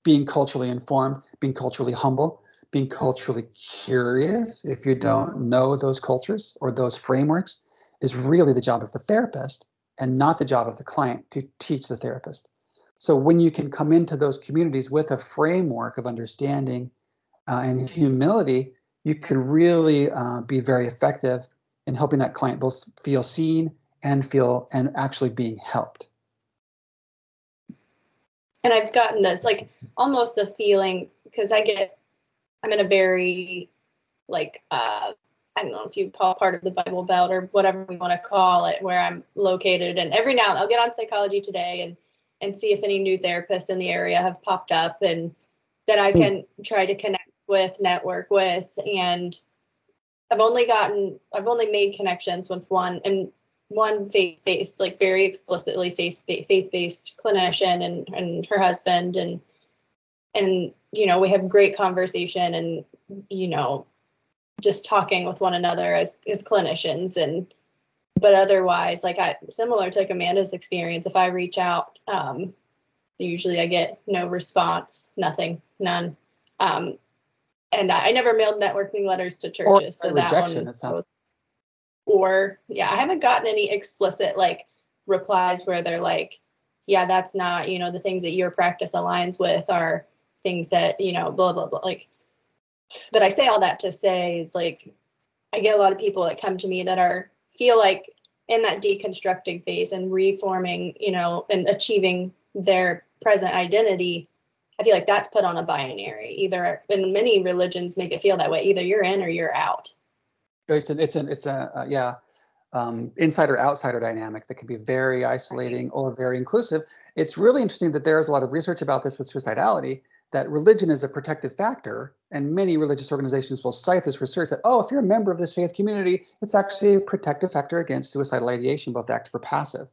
[SPEAKER 2] Being culturally informed, being culturally humble, being culturally curious, if you don't know those cultures or those frameworks, is really the job of the therapist and not the job of the client to teach the therapist. So when you can come into those communities with a framework of understanding uh, and humility, you can really uh, be very effective in helping that client both feel seen and feel and actually being helped.
[SPEAKER 1] And I've gotten this like almost a feeling because I get I'm in a very like uh I don't know if you call part of the Bible Belt or whatever we want to call it, where I'm located. And every now and I'll get on Psychology Today and and see if any new therapists in the area have popped up and that I hmm. can try to connect with, network with, and I've only gotten I've only made connections with one and one faith-based, like very explicitly faith faith-based clinician and and her husband and and you know we have great conversation and you know just talking with one another as as clinicians and but otherwise like i similar to like amanda's experience if i reach out um usually i get no response nothing none. Um and i, I never mailed networking letters to churches
[SPEAKER 2] or so that one was,
[SPEAKER 1] or yeah i haven't gotten any explicit like replies where they're like yeah that's not you know the things that your practice aligns with are things that you know blah blah blah like but I say all that to say is like I get a lot of people that come to me that are feel like in that deconstructing phase and reforming, you know, and achieving their present identity. I feel like that's put on a binary. Either, and many religions make it feel that way. Either you're in or you're out.
[SPEAKER 2] It's an, it's an, it's a, uh, yeah, um, insider outsider dynamic that can be very isolating or very inclusive. It's really interesting that there's a lot of research about this with suicidality that religion is a protective factor, and many religious organizations will cite this research that, oh, if you're a member of this faith community, it's actually a protective factor against suicidal ideation, both active or passive.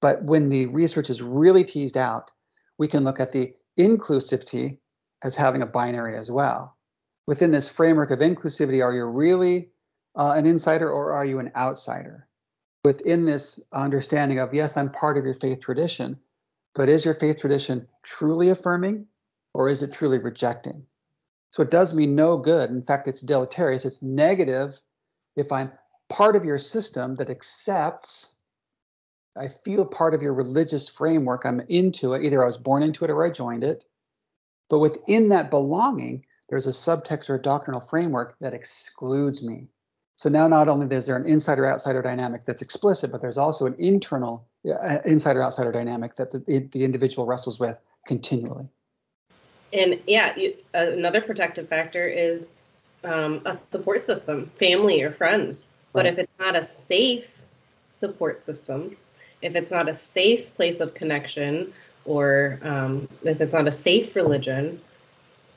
[SPEAKER 2] But when the research is really teased out, we can look at the inclusivity as having a binary as well. Within this framework of inclusivity, are you really uh, an insider or are you an outsider? Within this understanding of, yes, I'm part of your faith tradition, but is your faith tradition truly affirming or is it truly rejecting? So it does me no good. In fact, it's deleterious. It's negative if I'm part of your system that accepts, I feel part of your religious framework. I'm into it. Either I was born into it or I joined it. But within that belonging, there's a subtext or a doctrinal framework that excludes me. So now not only is there an insider outsider dynamic that's explicit, but there's also an internal uh, insider outsider dynamic that the, the individual wrestles with continually.
[SPEAKER 3] And yeah, you, another protective factor is um, a support system, family or friends. But right. if it's not a safe support system, if it's not a safe place of connection, or um, if it's not a safe religion,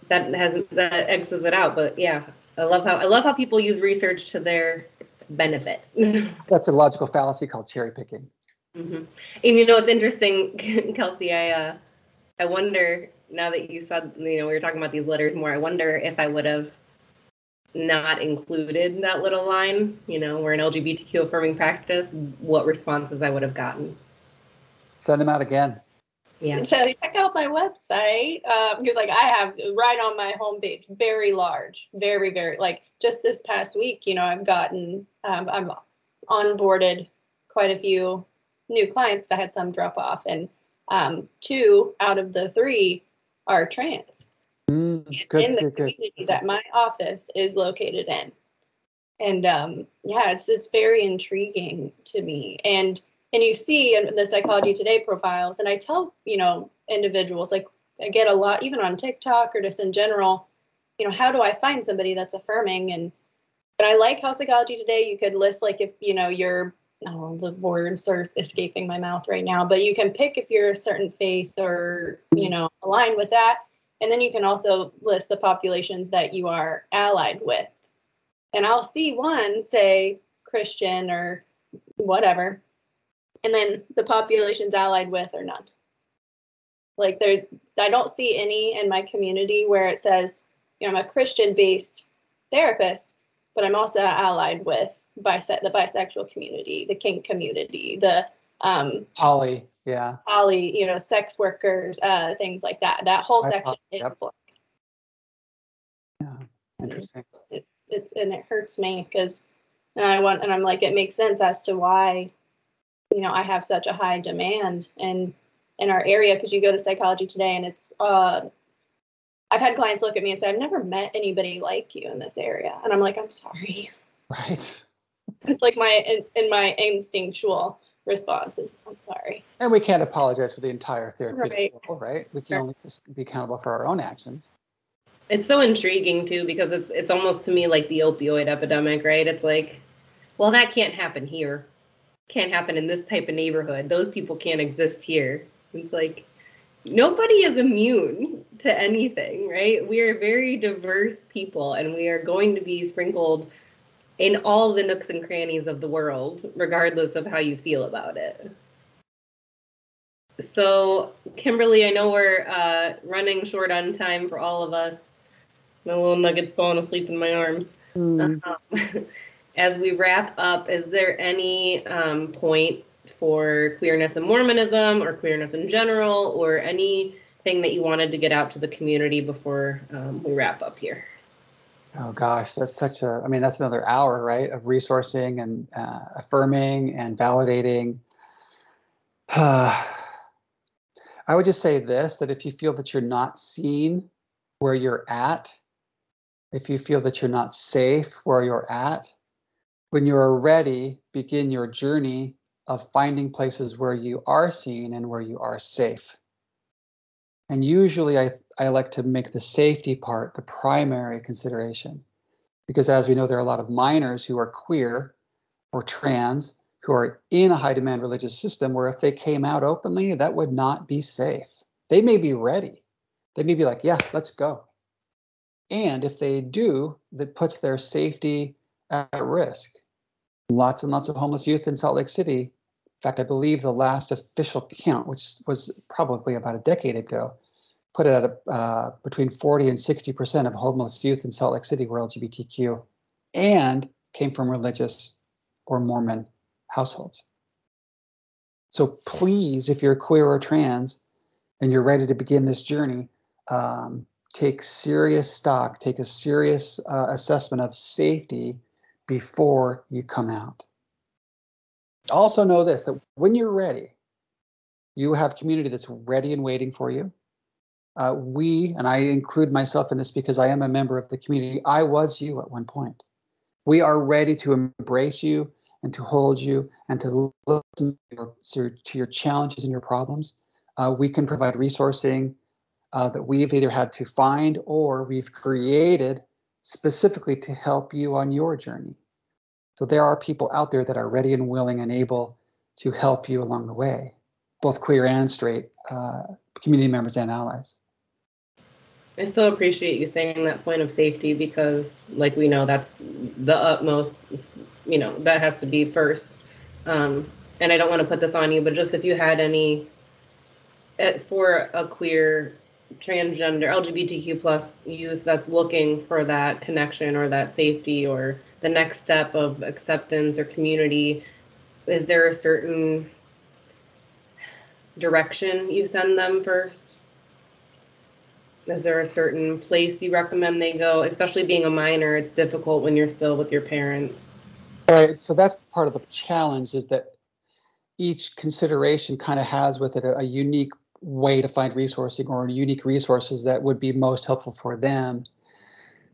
[SPEAKER 3] that has that X's it out. But yeah, I love how I love how people use research to their benefit. *laughs*
[SPEAKER 2] That's a logical fallacy called cherry picking.
[SPEAKER 3] Mm-hmm. And you know, it's interesting, *laughs* Kelsi. I uh, I wonder now that you said you know we were talking about these letters more. I wonder if I would have not included that little line. You know, we're an LGBTQ affirming practice. What responses I would have gotten?
[SPEAKER 2] Send them out again.
[SPEAKER 1] Yeah. So check out my website because, um, like, I have right on my homepage, very large, very, very like just this past week. You know, I've gotten, um, I'm onboarded quite a few new clients I had some drop off, and um, two out of the three are trans.
[SPEAKER 2] Mm, good,
[SPEAKER 1] in the
[SPEAKER 2] good,
[SPEAKER 1] community good. that my office is located in. And um, yeah, it's it's very intriguing to me. And and you see in the psychology today profiles, and I tell you know individuals like I get a lot even on TikTok or just in general, you know, how do I find somebody that's affirming and and I like how psychology today you could list like if you know you're oh, the words are escaping my mouth right now, but you can pick if you're a certain faith or, you know, align with that. And then you can also list the populations that you are allied with. And I'll see one say Christian or whatever, and then the populations allied with or none. Like there, I don't see any in my community where it says, you know, I'm a Christian based therapist, but I'm also allied with bise- the bisexual community, the kink community, the um,
[SPEAKER 2] poly, yeah,
[SPEAKER 1] poly, you know, sex workers, uh, things like that. That whole section is
[SPEAKER 2] yep. Yeah, interesting.
[SPEAKER 1] It, it's and it hurts me because, and I want, and I'm like, it makes sense as to why, you know, I have such a high demand and in our area because you go to psychology today and it's uh I've had clients look at me and say, I've never met anybody like you in this area. And I'm like, I'm sorry.
[SPEAKER 2] Right.
[SPEAKER 1] It's *laughs* like my in, in my instinctual responses. I'm sorry.
[SPEAKER 2] And we can't apologize for the entire therapeutic
[SPEAKER 1] Right.
[SPEAKER 2] world, right? We can
[SPEAKER 1] Sure.
[SPEAKER 2] only just be accountable for our own actions.
[SPEAKER 3] It's so intriguing too because it's it's almost to me like the opioid epidemic, right? It's like, well, that can't happen here. Can't happen in this type of neighborhood. Those people can't exist here. It's like nobody is immune to anything, right? We are very diverse people and we are going to be sprinkled in all the nooks and crannies of the world, regardless of how you feel about it. So, Kimberly, I know we're uh, running short on time for all of us. My little nugget's falling asleep in my arms. Um, *laughs* as we wrap up, is there any um, point for queerness and Mormonism or queerness in general or anything that you wanted to get out to the community before um, we wrap up here?
[SPEAKER 2] Oh gosh, that's such a, I mean, that's another hour, right, of resourcing and uh, affirming and validating. *sighs* I would just say this that if you feel that you're not seen where you're at, if you feel that you're not safe where you're at, when you're ready, begin your journey of finding places where you are seen and where you are safe. And usually I, I like to make the safety part the primary consideration. Because as we know, there are a lot of minors who are queer or trans who are in a high demand religious system where if they came out openly, that would not be safe. They may be ready. They may be like, yeah, let's go. And if they do, that puts their safety at risk. Lots and lots of homeless youth in Salt Lake City. In fact, I believe the last official count, which was probably about a decade ago, put it at a, uh, between 40 and 60% of homeless youth in Salt Lake City were LGBTQ and came from religious or Mormon households. So please, if you're queer or trans and you're ready to begin this journey, um, take serious stock, take a serious uh, assessment of safety before you come out. Also, know this that when you're ready, you have community that's ready and waiting for you. Uh, we, and I include myself in this because I am a member of the community, I was you at one point. We are ready to embrace you and to hold you and to listen to your, to your challenges and your problems. Uh, we can provide resourcing uh, that we've either had to find or we've created specifically to help you on your journey. So there are people out there that are ready and willing and able to help you along the way, both queer and straight uh, community members and allies.
[SPEAKER 3] I so appreciate you saying that point of safety because, like we know, that's the utmost. You know, that has to be first. Um, and I don't want to put this on you, but just if you had any eh, for a queer, transgender, LGBTQ plus youth that's looking for that connection or that safety or the next step of acceptance or community, is there a certain direction you send them first? Is there a certain place you recommend they go? Especially being a minor, it's difficult when you're still with your parents.
[SPEAKER 2] All right, so that's part of the challenge is that each consideration kind of has with it a, a unique way to find resourcing or unique resources that would be most helpful for them.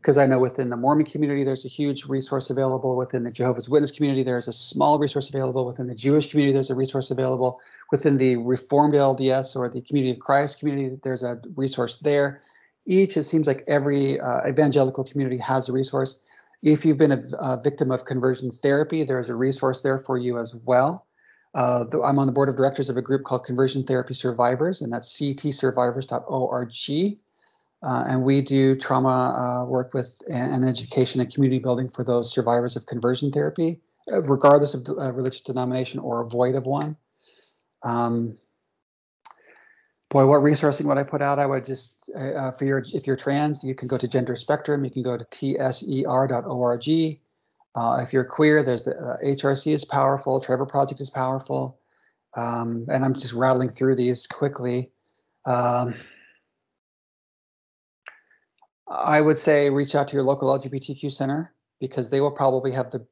[SPEAKER 2] Because I know within the Mormon community, there's a huge resource available. Within the Jehovah's Witness community, there's a small resource available. Within the Jewish community, there's a resource available. Within the Reformed LDS or the Community of Christ community, there's a resource there. Each, it seems like every uh, evangelical community has a resource. If you've been a, a, victim of conversion therapy, there's a resource there for you as well. Uh, I'm on the board of directors of a group called Conversion Therapy Survivors, and that's ctsurvivors.org. Uh, and we do trauma uh, work with and education and community building for those survivors of conversion therapy, uh, regardless of uh, religious denomination or void of one. Um, boy, what resourcing would I put out? I would just, uh, for your, if you're trans, you can go to Gender Spectrum. You can go to tser.org. Uh, if you're queer, there's the HRC is powerful. Trevor Project is powerful. Um, and I'm just rattling through these quickly. Um, I would say reach out to your local LGBTQ center because they will probably have the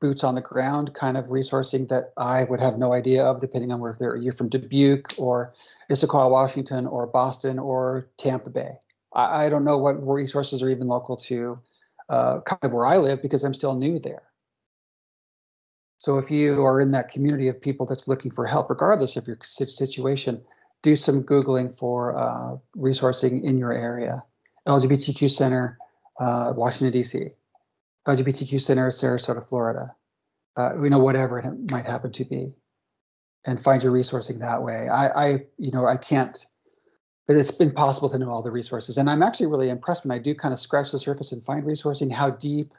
[SPEAKER 2] boots on the ground kind of resourcing that I would have no idea of, depending on where you're from Dubuque or Issaquah, Washington, or Boston or Tampa Bay. I, I don't know what resources are even local to uh, kind of where I live because I'm still new there. So if you are in that community of people that's looking for help, regardless of your situation, do some Googling for uh, resourcing in your area. LGBTQ Center, uh, Washington, D.C., LGBTQ Center, Sarasota, Florida, uh, you know, whatever it might happen to be, and find your resourcing that way. I, I, you know, I can't, but it's been possible to know all the resources. And I'm actually really impressed when I do kind of scratch the surface and find resourcing, how deep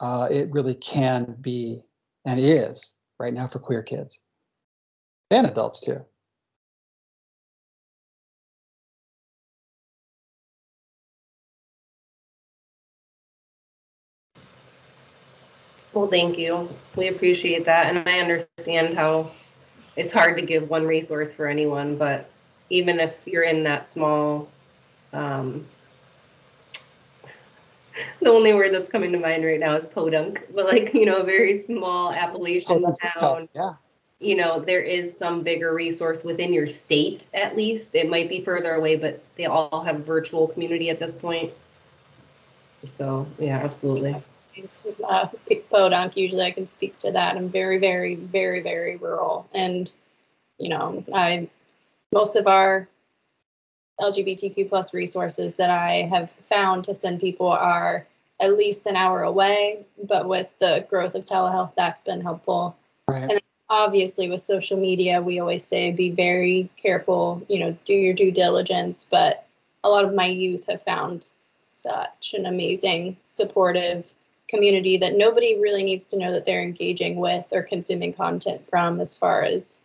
[SPEAKER 2] uh, it really can be and is right now for queer kids and adults too.
[SPEAKER 3] Well, thank you. We appreciate that. And I understand how it's hard to give one resource for anyone, but even if you're in that small, um, *laughs* the only word that's coming to mind right now is podunk, but like, you know, a very small Appalachian
[SPEAKER 2] Oh,
[SPEAKER 3] town,
[SPEAKER 2] Yeah,
[SPEAKER 3] you know, there is some bigger resource within your state at least. It might be further away, but they all have virtual community at this point. So, yeah, absolutely.
[SPEAKER 1] uh, Podunk, usually I can speak to that. I'm very, very, very, very rural. And, you know, I, most of our LGBTQ plus resources that I have found to send people are at least an hour away. But with the growth of telehealth, that's been helpful.
[SPEAKER 2] right.
[SPEAKER 1] Obviously, with social media, we always say be very careful, you know, do your due diligence. But a lot of my youth have found such an amazing, supportive, community that nobody really needs to know that they're engaging with or consuming content from as far as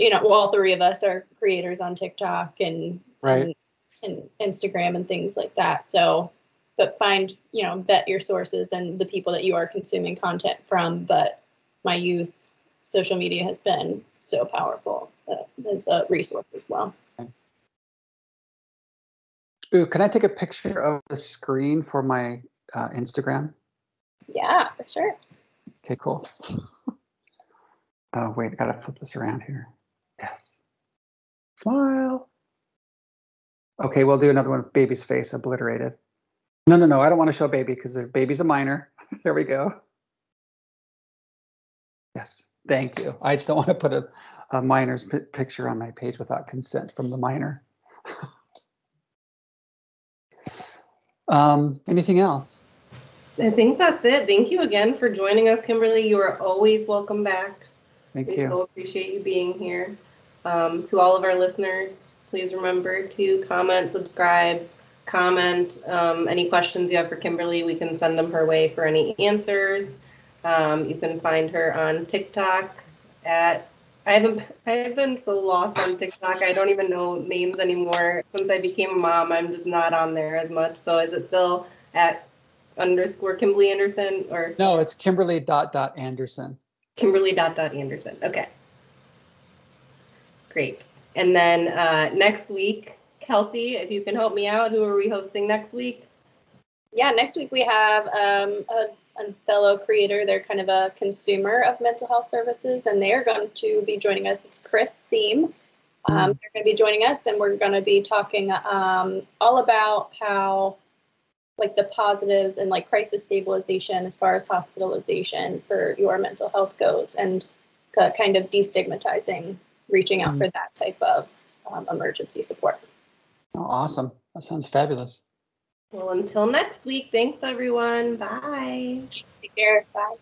[SPEAKER 1] you know well, all three of us are creators on tiktok and
[SPEAKER 2] Right.
[SPEAKER 1] and, and instagram and things like that so but find you know vet your sources and the people that you are consuming content from but my youth social media has been so powerful uh, as a resource as well
[SPEAKER 2] Ooh, can I take a picture of the screen for my uh, Instagram?
[SPEAKER 1] yeah for sure
[SPEAKER 2] Okay, cool. *laughs* Oh, wait, I gotta flip this around here. Yes. Smile. Okay, we'll do another one with baby's face obliterated. No, no, no, I don't want to show baby because the baby's a minor. *laughs* there we go. Yes, thank you. I just don't want to put a, a minor's pi- picture on my page without consent from the minor. *laughs* um, anything else?
[SPEAKER 3] I think that's it. Thank you again for joining us, Kimberly. You are always welcome back.
[SPEAKER 2] Thank
[SPEAKER 3] We
[SPEAKER 2] you.
[SPEAKER 3] We so appreciate you being here. Um, to all of our listeners, please remember to comment, subscribe, comment um, any questions you have for Kimberly. We can send them her way for any answers. Um, you can find her on TikTok at I haven't I have been so lost on TikTok. I don't even know names anymore. Since I became a mom, I'm just not on there as much. So is it still at underscore Kimberly Anderson or
[SPEAKER 2] No, it's Kimberly dot dot Anderson.
[SPEAKER 3] Kimberly dot dot Anderson. Okay. Great. And then uh, next week, Kelsi, if you can help me out, who are we hosting next week?
[SPEAKER 1] yeah, next week we have um, a, a fellow creator. They're kind of a consumer of mental health services, and they are going to be joining us. It's Chris Seam. Um, they're going to be joining us, and we're going to be talking um, all about how, like, the positives and like crisis stabilization as far as hospitalization for your mental health goes, and kind of destigmatizing reaching out
[SPEAKER 2] Mm.
[SPEAKER 1] for that type of um, emergency support.
[SPEAKER 2] Oh, awesome. That sounds fabulous.
[SPEAKER 3] Well, until next week, thanks everyone. Bye.
[SPEAKER 1] Take care. Bye.